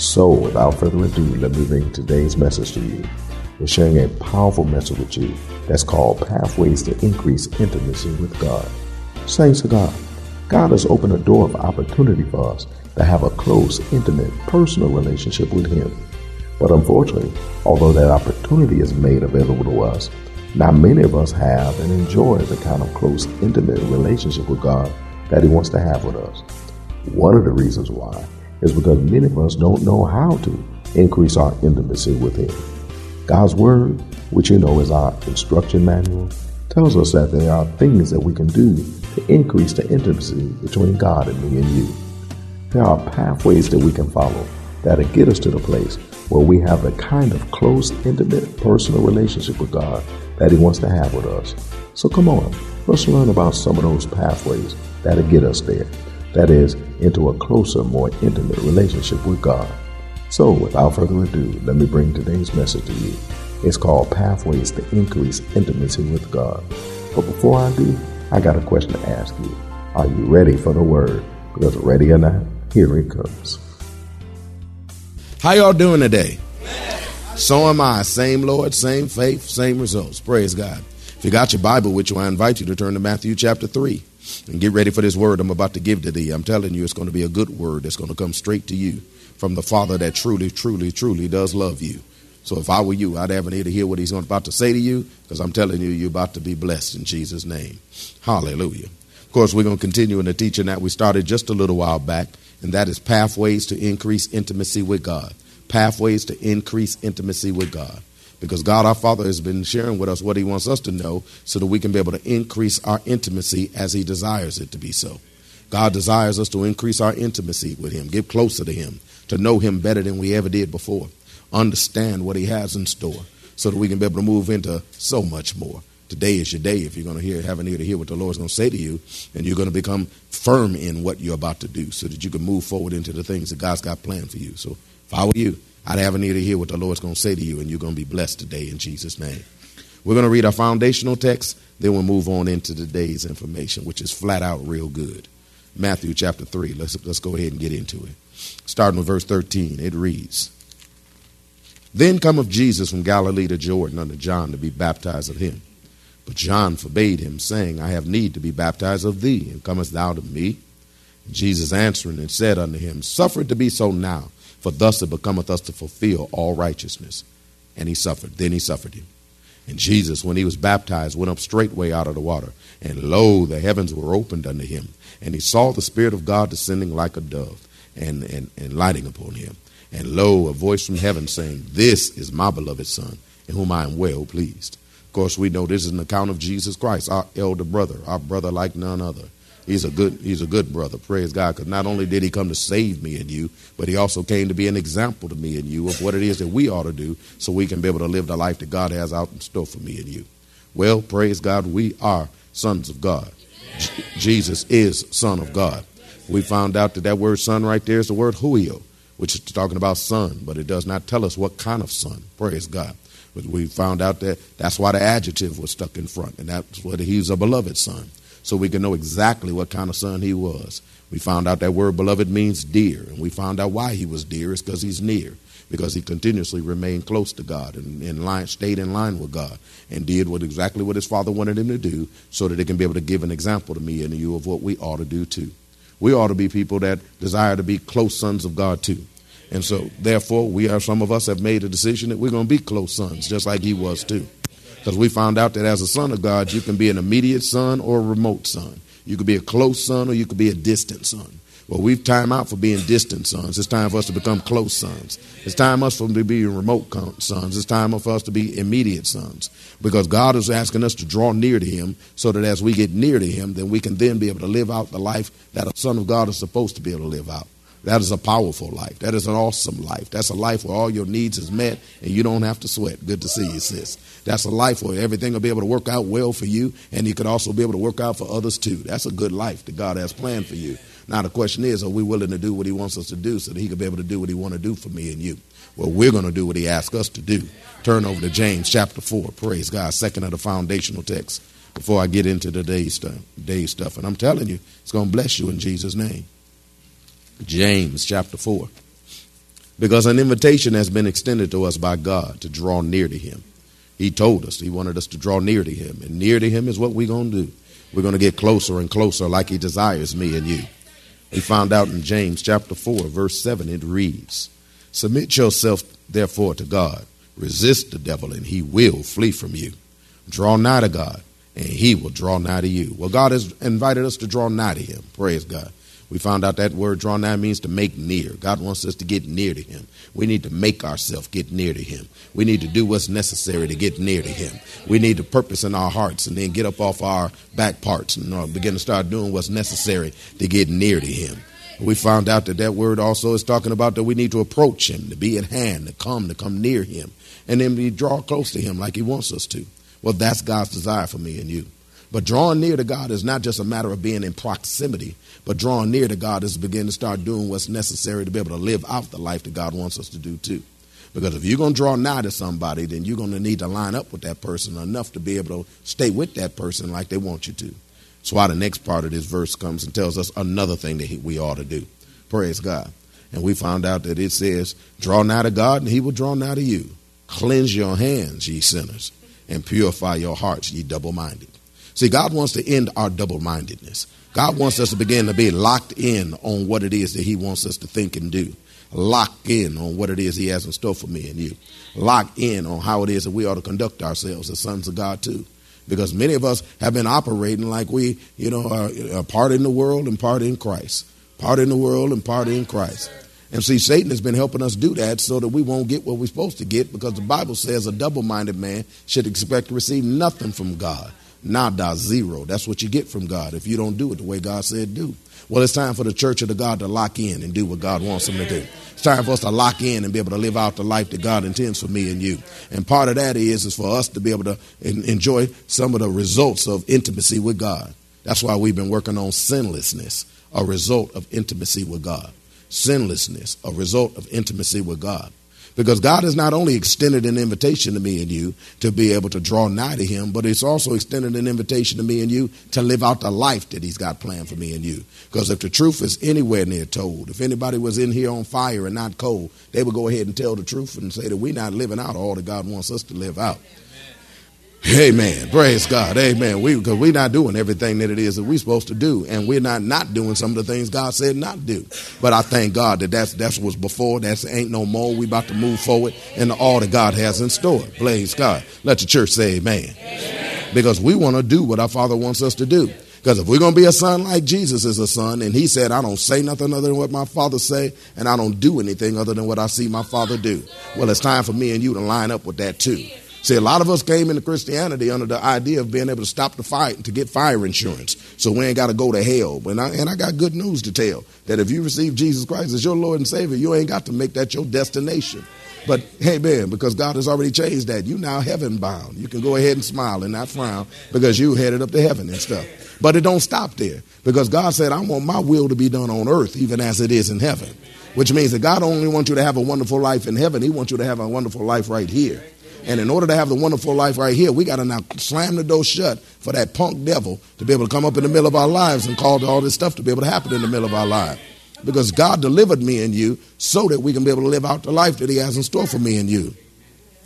So, without further ado, let me bring today's message to you. We're sharing a powerful message with you that's called Pathways to Increase Intimacy with God. Saints of God, God has opened a door of opportunity for us to have a close, intimate, personal relationship with Him. But unfortunately, although that opportunity is made available to us, not many of us have and enjoy the kind of close, intimate relationship with God that He wants to have with us. One of the reasons why is because many of us don't know how to increase our intimacy with Him. God's Word, which you know is our instruction manual, tells us that there are things that we can do to increase the intimacy between God and me and you. There are pathways that we can follow that'll get us to the place where we have the kind of close, intimate, personal relationship with God that He wants to have with us. So come on, let's learn about some of those pathways that'll get us there. That is, into a closer, more intimate relationship with God. So, without further ado, let me bring today's message to you. It's called Pathways to Increase Intimacy with God. But before I do, I got a question to ask you. Are you ready for the word? Because ready or not, here it comes. How y'all doing today? So am I. Same Lord, same faith, same results. Praise God. If you got your Bible with you, I invite you to turn to Matthew chapter 3 and get ready for this word I'm about to give to thee. I'm telling you, it's going to be a good word that's going to come straight to you from the Father that truly, truly, truly does love you. So if I were you, I'd have an ear to hear what he's about to say to you because I'm telling you, you're about to be blessed in Jesus' name. Hallelujah. Of course, we're going to continue in the teaching that we started just a little while back, and that is pathways to increase intimacy with God. Pathways to increase intimacy with God. Because God our Father has been sharing with us what He wants us to know so that we can be able to increase our intimacy as He desires it to be so. God desires us to increase our intimacy with Him, get closer to Him, to know Him better than we ever did before, understand what He has in store so that we can be able to move into so much more. Today is your day if you're going to hear, have an ear to hear what the Lord's going to say to you, and you're going to become firm in what you're about to do so that you can move forward into the things that God's got planned for you. So were you, I'd have an ear to hear what the Lord's going to say to you, and you're going to be blessed today in Jesus' name. We're going to read our foundational text, then we'll move on into today's information, which is flat out real good. Matthew chapter 3. Let's, let's go ahead and get into it. Starting with verse 13, it reads Then cometh Jesus from Galilee to Jordan unto John to be baptized of him. But John forbade him, saying, I have need to be baptized of thee, and comest thou to me? And Jesus answering and said unto him, Suffer it to be so now for thus it becometh us to fulfill all righteousness. And he suffered. Then he suffered him. And Jesus, when he was baptized, went up straightway out of the water. And lo, the heavens were opened unto him. And he saw the Spirit of God descending like a dove and, and, and lighting upon him. And lo, a voice from heaven saying, This is my beloved Son, in whom I am well pleased. Of course, we know this is an account of Jesus Christ, our elder brother, our brother like none other. He's a good he's a good brother. Praise God. Because not only did he come to save me and you, but he also came to be an example to me and you of what it is that we ought to do so we can be able to live the life that God has out in store for me and you. Well, praise God, we are sons of God. J- Jesus is son of God. We found out that that word son right there is the word huio, which is talking about son, but it does not tell us what kind of son. Praise God. But we found out that that's why the adjective was stuck in front, and that's what he's a beloved son so we can know exactly what kind of son he was. We found out that word beloved means dear, and we found out why he was dear is because he's near, because he continuously remained close to God and in line, stayed in line with God, and did what exactly what his father wanted him to do, so that he can be able to give an example to me and you of what we ought to do too. we ought to be people that desire to be close sons of God too. And so, therefore, we are some of us have made a decision that we're going to be close sons, just like he was too. Because we found out that as a son of God, you can be an immediate son or a remote son. You could be a close son or you could be a distant son. Well, we've time out for being distant sons. It's time for us to become close sons. It's time for us to be remote sons. It's time for us to be immediate sons. Because God is asking us to draw near to Him so that as we get near to Him, then we can then be able to live out the life that a son of God is supposed to be able to live out. That is a powerful life. That is an awesome life. That's a life where all your needs is met and you don't have to sweat. Good to see you, sis. That's a life where everything will be able to work out well for you and you could also be able to work out for others too. That's a good life that God has planned for you. Now the question is, are we willing to do what he wants us to do so that he can be able to do what he want to do for me and you? Well, we're going to do what he asks us to do. Turn over to James chapter 4. Praise God. Second of the foundational text before I get into today's stuff, day's stuff. And I'm telling you, it's going to bless you in Jesus' name. James chapter 4. Because an invitation has been extended to us by God to draw near to Him. He told us He wanted us to draw near to Him. And near to Him is what we're going to do. We're going to get closer and closer like He desires me and you. We found out in James chapter 4, verse 7, it reads Submit yourself therefore to God. Resist the devil, and he will flee from you. Draw nigh to God, and he will draw nigh to you. Well, God has invited us to draw nigh to him. Praise God. We found out that word draw nigh means to make near. God wants us to get near to Him. We need to make ourselves get near to Him. We need to do what's necessary to get near to Him. We need to purpose in our hearts and then get up off our back parts and uh, begin to start doing what's necessary to get near to Him. We found out that that word also is talking about that we need to approach Him, to be at hand, to come, to come near Him, and then we draw close to Him like He wants us to. Well, that's God's desire for me and you. But drawing near to God is not just a matter of being in proximity, but drawing near to God is beginning to start doing what's necessary to be able to live out the life that God wants us to do too. Because if you're going to draw nigh to somebody, then you're going to need to line up with that person enough to be able to stay with that person like they want you to. That's why the next part of this verse comes and tells us another thing that we ought to do. Praise God. And we found out that it says, Draw nigh to God, and he will draw nigh to you. Cleanse your hands, ye sinners, and purify your hearts, ye double minded. See, God wants to end our double mindedness. God wants us to begin to be locked in on what it is that He wants us to think and do. Locked in on what it is He has in store for me and you. Locked in on how it is that we ought to conduct ourselves as sons of God too. Because many of us have been operating like we, you know, are, are part in the world and part in Christ. Part in the world and part in Christ. And see, Satan has been helping us do that so that we won't get what we're supposed to get because the Bible says a double minded man should expect to receive nothing from God. Nada, zero. That's what you get from God if you don't do it the way God said do. Well, it's time for the church of the God to lock in and do what God wants them to do. It's time for us to lock in and be able to live out the life that God intends for me and you. And part of that is is for us to be able to enjoy some of the results of intimacy with God. That's why we've been working on sinlessness, a result of intimacy with God. Sinlessness, a result of intimacy with God. Because God has not only extended an invitation to me and you to be able to draw nigh to Him, but it's also extended an invitation to me and you to live out the life that He's got planned for me and you. Because if the truth is anywhere near told, if anybody was in here on fire and not cold, they would go ahead and tell the truth and say that we're not living out all that God wants us to live out. Amen. Praise God. Amen. We because we're not doing everything that it is that we're supposed to do, and we're not not doing some of the things God said not do. But I thank God that that's that's what's before. That's ain't no more. We about to move forward into all that God has in store. Praise God. Let the church say Amen. amen. Because we want to do what our Father wants us to do. Because if we're going to be a son like Jesus is a son, and he said, I don't say nothing other than what my father say, and I don't do anything other than what I see my father do. Well, it's time for me and you to line up with that too. See, a lot of us came into Christianity under the idea of being able to stop the fight and to get fire insurance, so we ain't got to go to hell. And I, and I got good news to tell that if you receive Jesus Christ as your Lord and Savior, you ain't got to make that your destination. But hey, man, because God has already changed that, you now heaven bound. You can go ahead and smile and not frown because you headed up to heaven and stuff. But it don't stop there because God said, "I want my will to be done on earth, even as it is in heaven." Which means that God only wants you to have a wonderful life in heaven; He wants you to have a wonderful life right here. And in order to have the wonderful life right here, we got to now slam the door shut for that punk devil to be able to come up in the middle of our lives and cause all this stuff to be able to happen in the middle of our lives. Because God delivered me and you so that we can be able to live out the life that He has in store for me and you.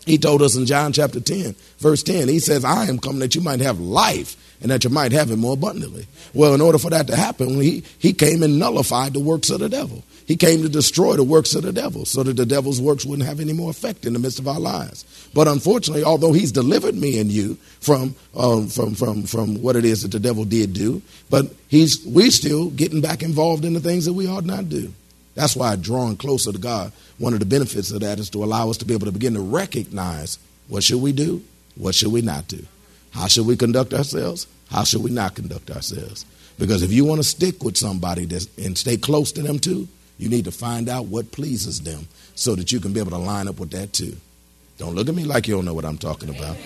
He told us in John chapter 10, verse 10, he says, I am coming that you might have life and that you might have it more abundantly. Well, in order for that to happen, he, he came and nullified the works of the devil. He came to destroy the works of the devil so that the devil's works wouldn't have any more effect in the midst of our lives. But unfortunately, although he's delivered me and you from, um, from, from, from what it is that the devil did do, but he's, we still getting back involved in the things that we ought not do. That's why drawing closer to God, one of the benefits of that is to allow us to be able to begin to recognize what should we do, what should we not do, how should we conduct ourselves, how should we not conduct ourselves. Because if you want to stick with somebody and stay close to them too, you need to find out what pleases them so that you can be able to line up with that too. Don't look at me like you don't know what I'm talking about.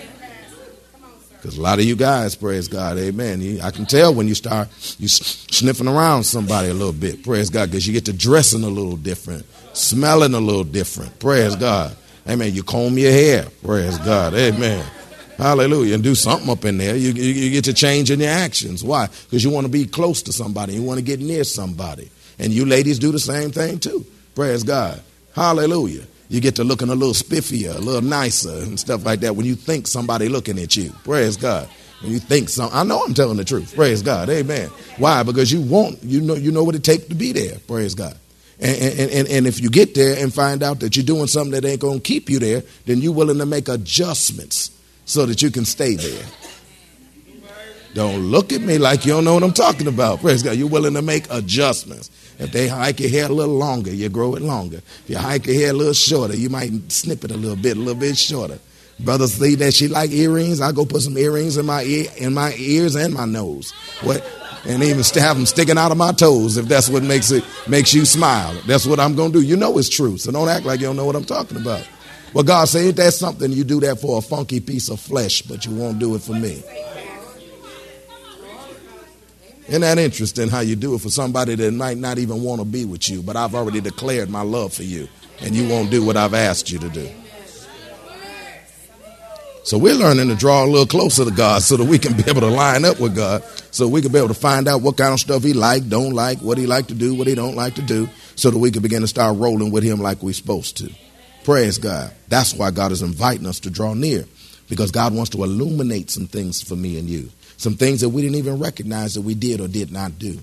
Because a lot of you guys, praise God, amen. I can tell when you start you sniffing around somebody a little bit, praise God, because you get to dressing a little different, smelling a little different, praise God. Amen. You comb your hair, praise God, amen. Hallelujah. And do something up in there. You, you, you get to change in your actions. Why? Because you want to be close to somebody. You want to get near somebody. And you ladies do the same thing too. Praise God. Hallelujah. You get to looking a little spiffier, a little nicer, and stuff like that when you think somebody looking at you. Praise God. When you think some, I know I'm telling the truth. Praise God. Amen. Why? Because you want, you know, you know what it takes to be there. Praise God. And, and, and, and if you get there and find out that you're doing something that ain't going to keep you there, then you're willing to make adjustments so that you can stay there. Don't look at me like you don't know what I'm talking about. Praise God. You're willing to make adjustments. If they hike your hair a little longer, you grow it longer. If you hike your hair a little shorter, you might snip it a little bit, a little bit shorter. Brothers see that she like earrings. I go put some earrings in my ear, in my ears and my nose. What? And even have them sticking out of my toes if that's what makes it makes you smile. That's what I'm gonna do. You know it's true, so don't act like you don't know what I'm talking about. Well, God said, ain't that something you do that for a funky piece of flesh, but you won't do it for me? Isn't that interesting how you do it for somebody that might not even want to be with you, but I've already declared my love for you, and you won't do what I've asked you to do? So we're learning to draw a little closer to God so that we can be able to line up with God, so we can be able to find out what kind of stuff He like, don't like, what He like to do, what He don't like to do, so that we can begin to start rolling with Him like we're supposed to. Praise God. That's why God is inviting us to draw near, because God wants to illuminate some things for me and you some things that we didn't even recognize that we did or did not do.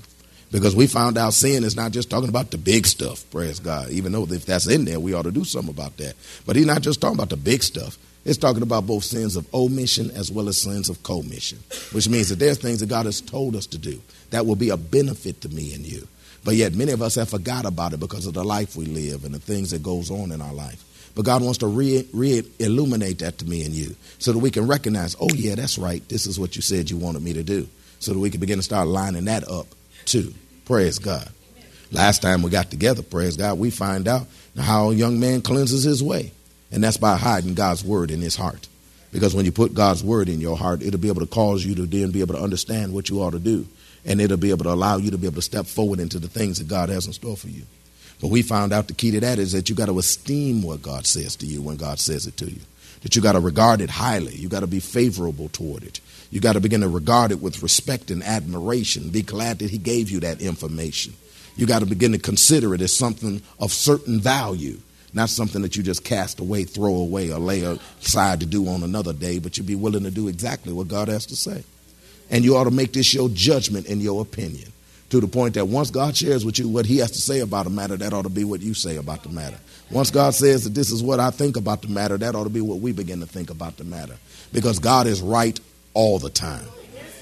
Because we found out sin is not just talking about the big stuff, praise God. Even though if that's in there, we ought to do something about that. But he's not just talking about the big stuff. It's talking about both sins of omission as well as sins of commission, which means that there's things that God has told us to do that will be a benefit to me and you. But yet many of us have forgot about it because of the life we live and the things that goes on in our life. But God wants to re, re illuminate that to me and you so that we can recognize, oh, yeah, that's right. This is what you said you wanted me to do. So that we can begin to start lining that up too. Praise God. Last time we got together, praise God, we find out how a young man cleanses his way. And that's by hiding God's word in his heart. Because when you put God's word in your heart, it'll be able to cause you to then be able to understand what you ought to do. And it'll be able to allow you to be able to step forward into the things that God has in store for you. But we found out the key to that is that you got to esteem what God says to you when God says it to you. That you got to regard it highly. You got to be favorable toward it. You got to begin to regard it with respect and admiration. Be glad that He gave you that information. You got to begin to consider it as something of certain value, not something that you just cast away, throw away, or lay aside to do on another day, but you be willing to do exactly what God has to say. And you ought to make this your judgment and your opinion to the point that once God shares with you what he has to say about a matter, that ought to be what you say about the matter. Once God says that this is what I think about the matter, that ought to be what we begin to think about the matter. Because God is right all the time.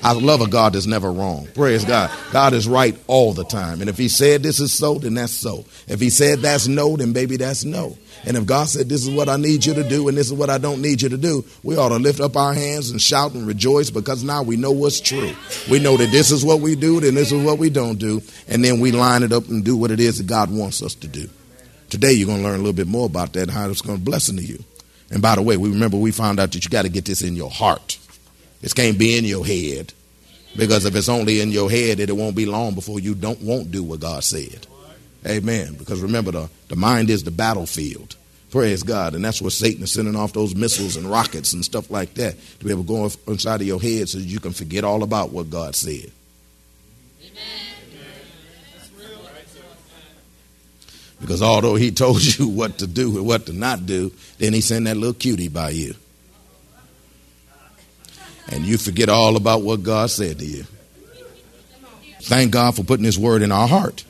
I love a God that's never wrong. Praise God. God is right all the time. And if he said this is so, then that's so. If he said that's no, then baby, that's no. And if God said this is what I need you to do and this is what I don't need you to do, we ought to lift up our hands and shout and rejoice because now we know what's true. We know that this is what we do, then this is what we don't do. And then we line it up and do what it is that God wants us to do. Today you're going to learn a little bit more about that and how it's going to bless into you. And by the way, we remember we found out that you got to get this in your heart. This can't be in your head. Because if it's only in your head, it won't be long before you don't won't do what God said. Amen. Because remember, the, the mind is the battlefield. Praise God. And that's where Satan is sending off those missiles and rockets and stuff like that to be able to go inside of your head so you can forget all about what God said. Amen. Because although he told you what to do and what to not do, then he sent that little cutie by you. And you forget all about what God said to you. Thank God for putting His word in our heart.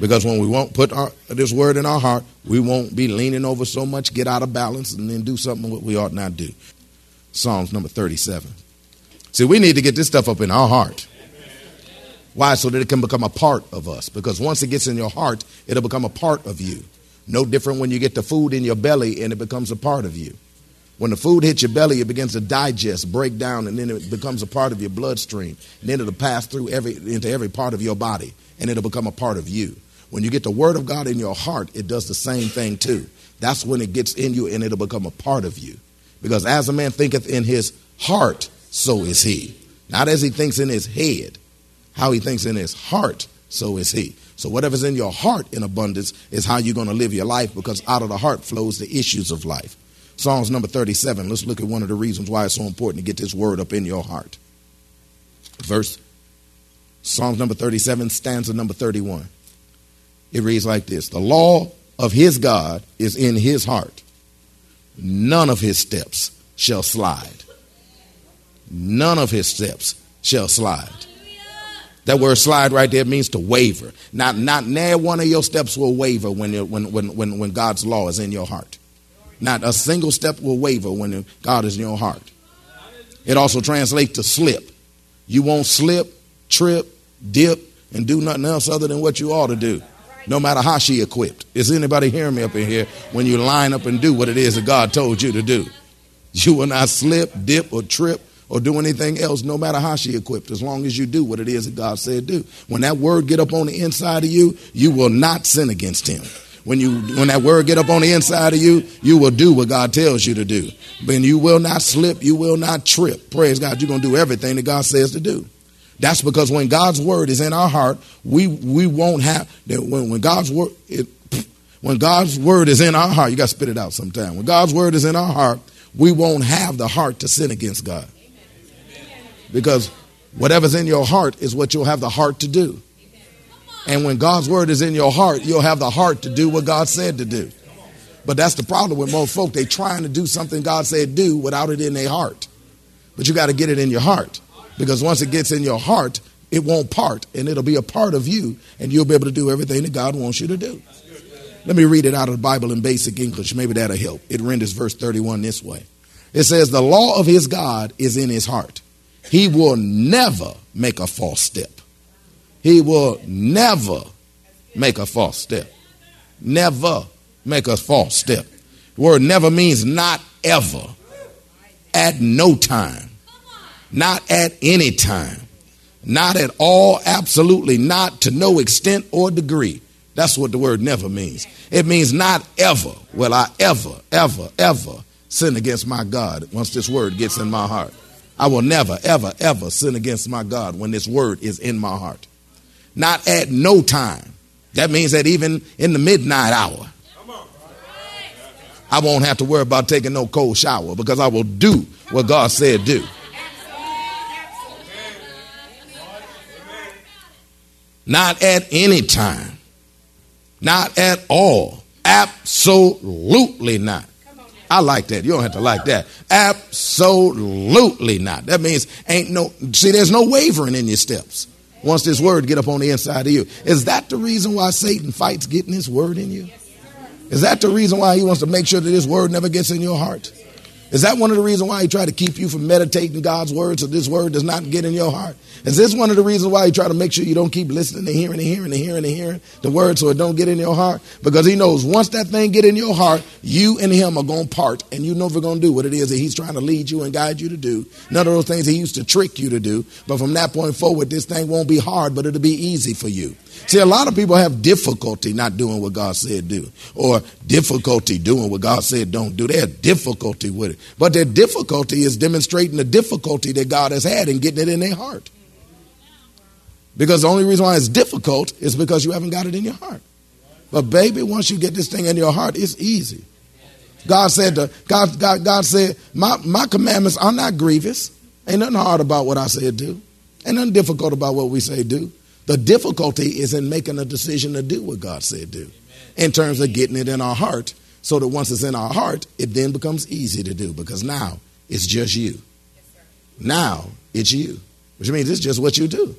Because when we won't put our, this word in our heart, we won't be leaning over so much, get out of balance, and then do something what we ought not do. Psalms number 37. See, we need to get this stuff up in our heart. Why? So that it can become a part of us. Because once it gets in your heart, it'll become a part of you. No different when you get the food in your belly and it becomes a part of you. When the food hits your belly, it begins to digest, break down, and then it becomes a part of your bloodstream. And then it'll pass through every into every part of your body, and it'll become a part of you. When you get the word of God in your heart, it does the same thing too. That's when it gets in you and it'll become a part of you. Because as a man thinketh in his heart, so is he. Not as he thinks in his head. How he thinks in his heart, so is he. So whatever's in your heart in abundance is how you're going to live your life because out of the heart flows the issues of life. Psalms number 37. Let's look at one of the reasons why it's so important to get this word up in your heart. Verse Psalms number 37, stanza number 31. It reads like this The law of his God is in his heart. None of his steps shall slide. None of his steps shall slide. That word slide right there means to waver. Not, not near one of your steps will waver when, when, when, when God's law is in your heart. Not a single step will waver when God is in your heart. It also translates to slip. You won't slip, trip, dip, and do nothing else other than what you ought to do no matter how she equipped. Is anybody hearing me up in here? When you line up and do what it is that God told you to do, you will not slip, dip, or trip or do anything else, no matter how she equipped, as long as you do what it is that God said do. When that word get up on the inside of you, you will not sin against Him. When you when that word get up on the inside of you, you will do what God tells you to do. But you will not slip, you will not trip. Praise God, you're gonna do everything that God says to do. That's because when God's word is in our heart, we we won't have that when when God's word it, when God's word is in our heart, you got to spit it out sometime. When God's word is in our heart, we won't have the heart to sin against God. Because whatever's in your heart is what you'll have the heart to do. And when God's word is in your heart, you'll have the heart to do what God said to do. But that's the problem with most folk. They trying to do something God said do without it in their heart. But you got to get it in your heart. Because once it gets in your heart, it won't part and it'll be a part of you and you'll be able to do everything that God wants you to do. Let me read it out of the Bible in basic English. Maybe that'll help. It renders verse 31 this way. It says, The law of his God is in his heart. He will never make a false step. He will never make a false step. Never make a false step. The word never means not ever. At no time. Not at any time. Not at all, absolutely not, to no extent or degree. That's what the word never means. It means not ever will I ever, ever, ever sin against my God once this word gets in my heart. I will never, ever, ever sin against my God when this word is in my heart. Not at no time. That means that even in the midnight hour, I won't have to worry about taking no cold shower because I will do what God said do. Not at any time. Not at all. Absolutely not. I like that. You don't have to like that. Absolutely not. That means ain't no see there's no wavering in your steps. Once this word to get up on the inside of you. Is that the reason why Satan fights getting his word in you? Is that the reason why he wants to make sure that this word never gets in your heart? Is that one of the reasons why he tried to keep you from meditating God's word so this word does not get in your heart? Is this one of the reasons why he try to make sure you don't keep listening and hearing and hearing and hearing and hearing the word so it don't get in your heart? Because he knows once that thing get in your heart, you and him are going to part and you never going to do what it is that he's trying to lead you and guide you to do. None of those things he used to trick you to do. But from that point forward, this thing won't be hard, but it'll be easy for you. See, a lot of people have difficulty not doing what God said do, or difficulty doing what God said don't do. They have difficulty with it. But their difficulty is demonstrating the difficulty that God has had in getting it in their heart. Because the only reason why it's difficult is because you haven't got it in your heart. But baby, once you get this thing in your heart, it's easy. God said to, God, God, God said, my, my commandments are not grievous. Ain't nothing hard about what I said do. Ain't nothing difficult about what we say do. The difficulty is in making a decision to do what God said do, in terms of getting it in our heart, so that once it's in our heart, it then becomes easy to do because now it's just you. Now it's you, which means it's just what you do.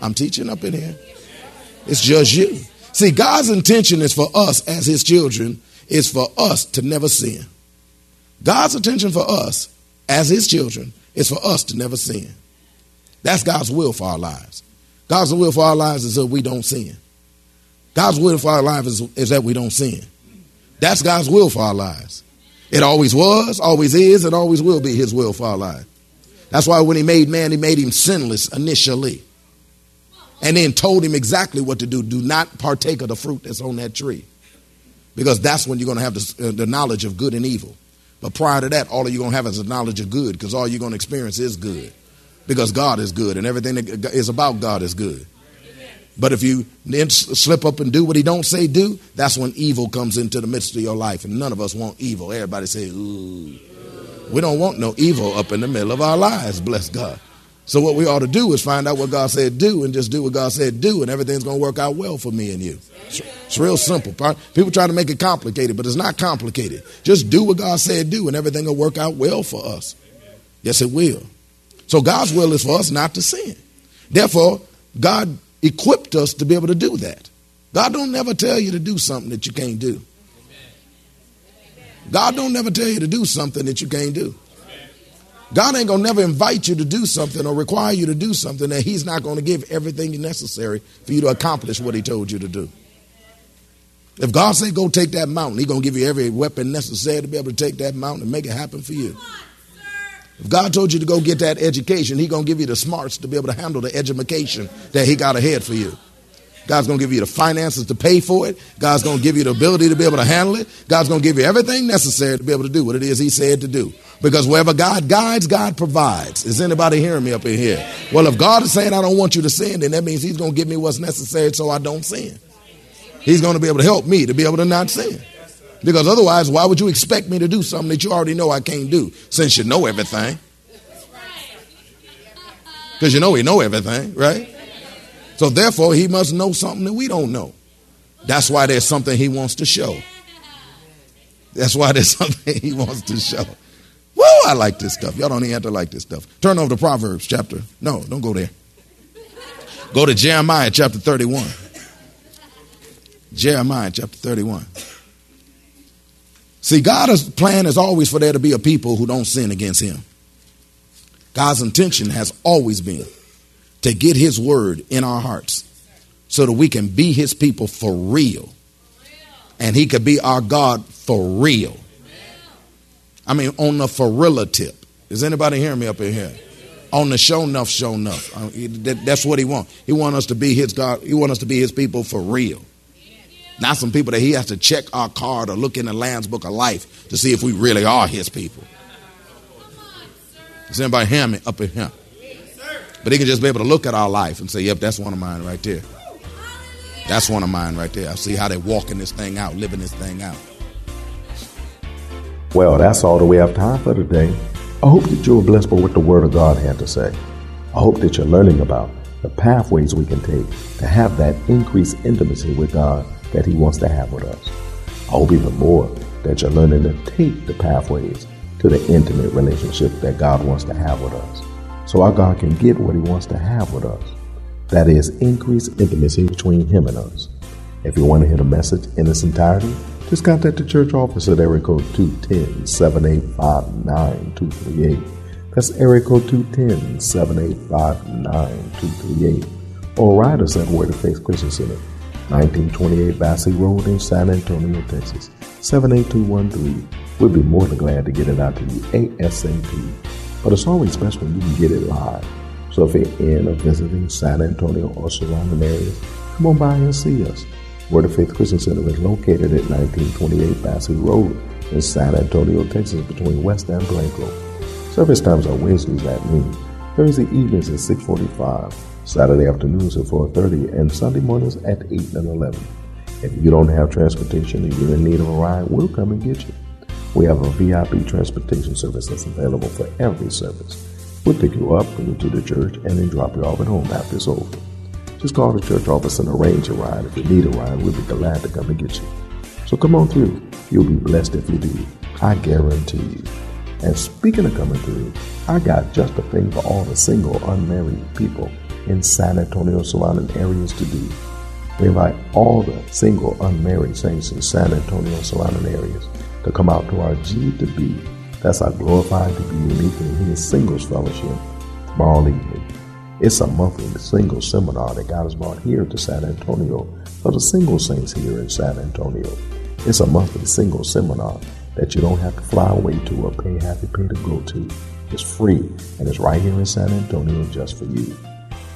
I'm teaching up in here. It's just you. See, God's intention is for us as His children is for us to never sin. God's intention for us as His children is for us to never sin. That's God's will for our lives. God's will for our lives is that we don't sin. God's will for our lives is, is that we don't sin. That's God's will for our lives. It always was, always is, and always will be His will for our lives. That's why when He made man, He made him sinless initially. And then told him exactly what to do. Do not partake of the fruit that's on that tree. Because that's when you're going to have the, uh, the knowledge of good and evil. But prior to that, all you're going to have is a knowledge of good because all you're going to experience is good. Because God is good and everything that is about God is good. But if you then slip up and do what he don't say do, that's when evil comes into the midst of your life. And none of us want evil. Everybody say, ooh. We don't want no evil up in the middle of our lives, bless God. So what we ought to do is find out what God said do and just do what God said do and everything's going to work out well for me and you. It's real simple. People try to make it complicated, but it's not complicated. Just do what God said do and everything will work out well for us. Yes, it will. So God's will is for us not to sin. Therefore, God equipped us to be able to do that. God don't never tell you to do something that you can't do. God don't never tell you to do something that you can't do. God ain't gonna never invite you to do something or require you to do something that He's not gonna give everything necessary for you to accomplish what He told you to do. If God say go take that mountain, He's gonna give you every weapon necessary to be able to take that mountain and make it happen for you. If God told you to go get that education, He's gonna give you the smarts to be able to handle the education that He got ahead for you. God's going to give you the finances to pay for it. God's going to give you the ability to be able to handle it. God's going to give you everything necessary to be able to do what it is He said to do. Because wherever God guides, God provides. Is anybody hearing me up in here? Well, if God is saying I don't want you to sin, then that means He's going to give me what's necessary so I don't sin. He's going to be able to help me to be able to not sin. Because otherwise, why would you expect me to do something that you already know I can't do since you know everything? Because you know He know everything, right? So therefore, he must know something that we don't know. That's why there's something he wants to show. That's why there's something he wants to show. Woo, I like this stuff. Y'all don't even have to like this stuff. Turn over to Proverbs chapter. No, don't go there. Go to Jeremiah chapter 31. Jeremiah chapter 31. See, God's plan is always for there to be a people who don't sin against him. God's intention has always been to get his word in our hearts so that we can be his people for real. And he could be our God for real. I mean, on the for real tip. Is anybody hearing me up in here? On the show enough, show enough. Uh, that's what he wants. He wants us to be his God. He wants us to be his people for real. Not some people that he has to check our card or look in the Lamb's Book of Life to see if we really are his people. Is anybody hearing me up in here? But he can just be able to look at our life and say, yep, that's one of mine right there. That's one of mine right there. I see how they're walking this thing out, living this thing out. Well, that's all that we have time for today. I hope that you were blessed by what the Word of God had to say. I hope that you're learning about the pathways we can take to have that increased intimacy with God that He wants to have with us. I hope even more that you're learning to take the pathways to the intimate relationship that God wants to have with us so our God can get what He wants to have with us. That is, increased intimacy between Him and us. If you want to hear the message in its entirety, just contact the church office at area code 210 785 9238. That's area code 210 785 9238. Or write us at Word of Faith Christian Center, 1928 Basse Road in San Antonio, Texas, 78213. We'll be more than glad to get it out to you ASAP. But it's always best when you can get it live. So if you're in or visiting San Antonio or surrounding areas, come on by and see us. Word of Faith Christian Center is located at 1928 Basse Road in San Antonio, Texas, between West and Blanco. Service times are Wednesdays at noon, Thursday evenings at 6:45, Saturday afternoons at 4:30, and Sunday mornings at 8 and 11. If you don't have transportation and you're in need of a ride, we'll come and get you. We have a VIP transportation service that's available for every service. We'll pick you up, bring you to the church, and then drop you off at home after it's over. just call the church office and arrange a ride. If you need a ride, we'll be glad to come and get you. So come on through. You'll be blessed if you do. I guarantee you. And speaking of coming through, I got just a thing for all the single, unmarried people in San Antonio surrounding areas to do. We invite all the single, unmarried saints in San Antonio surrounding areas to come out to our G to B. That's our glorified to be unique in His singles fellowship tomorrow evening. It's a monthly single seminar that God has brought here to San Antonio for the single saints here in San Antonio. It's a monthly single seminar that you don't have to fly away to or pay the pay to go to. It's free and it's right here in San Antonio just for you.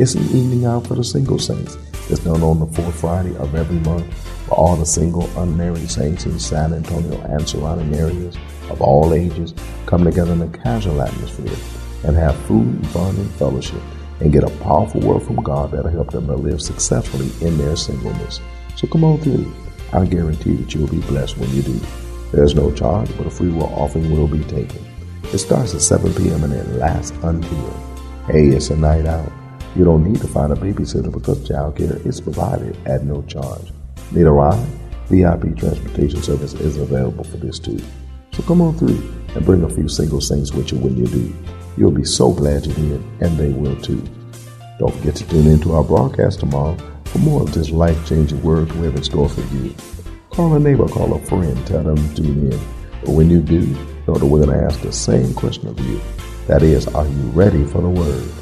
It's an evening out for the single saints. It's done on the fourth Friday of every month for all the single unmarried saints in San Antonio and surrounding areas of all ages come together in a casual atmosphere and have food, fun, and fellowship and get a powerful word from God that'll help them to live successfully in their singleness. So come on through. I guarantee that you'll be blessed when you do. There's no charge, but a free will offering will be taken. It starts at 7 p.m. and it lasts until. Hey, it's a night out. You don't need to find a babysitter because childcare is provided at no charge. Need a ride? VIP transportation service is available for this too. So come on through and bring a few single saints with you when you do. You'll be so glad you did, and they will too. Don't forget to tune into our broadcast tomorrow for more of this life changing word we have in store for you. Call a neighbor, call a friend, tell them to tune in. But when you do, know that we're going to ask the same question of you. That is, are you ready for the word?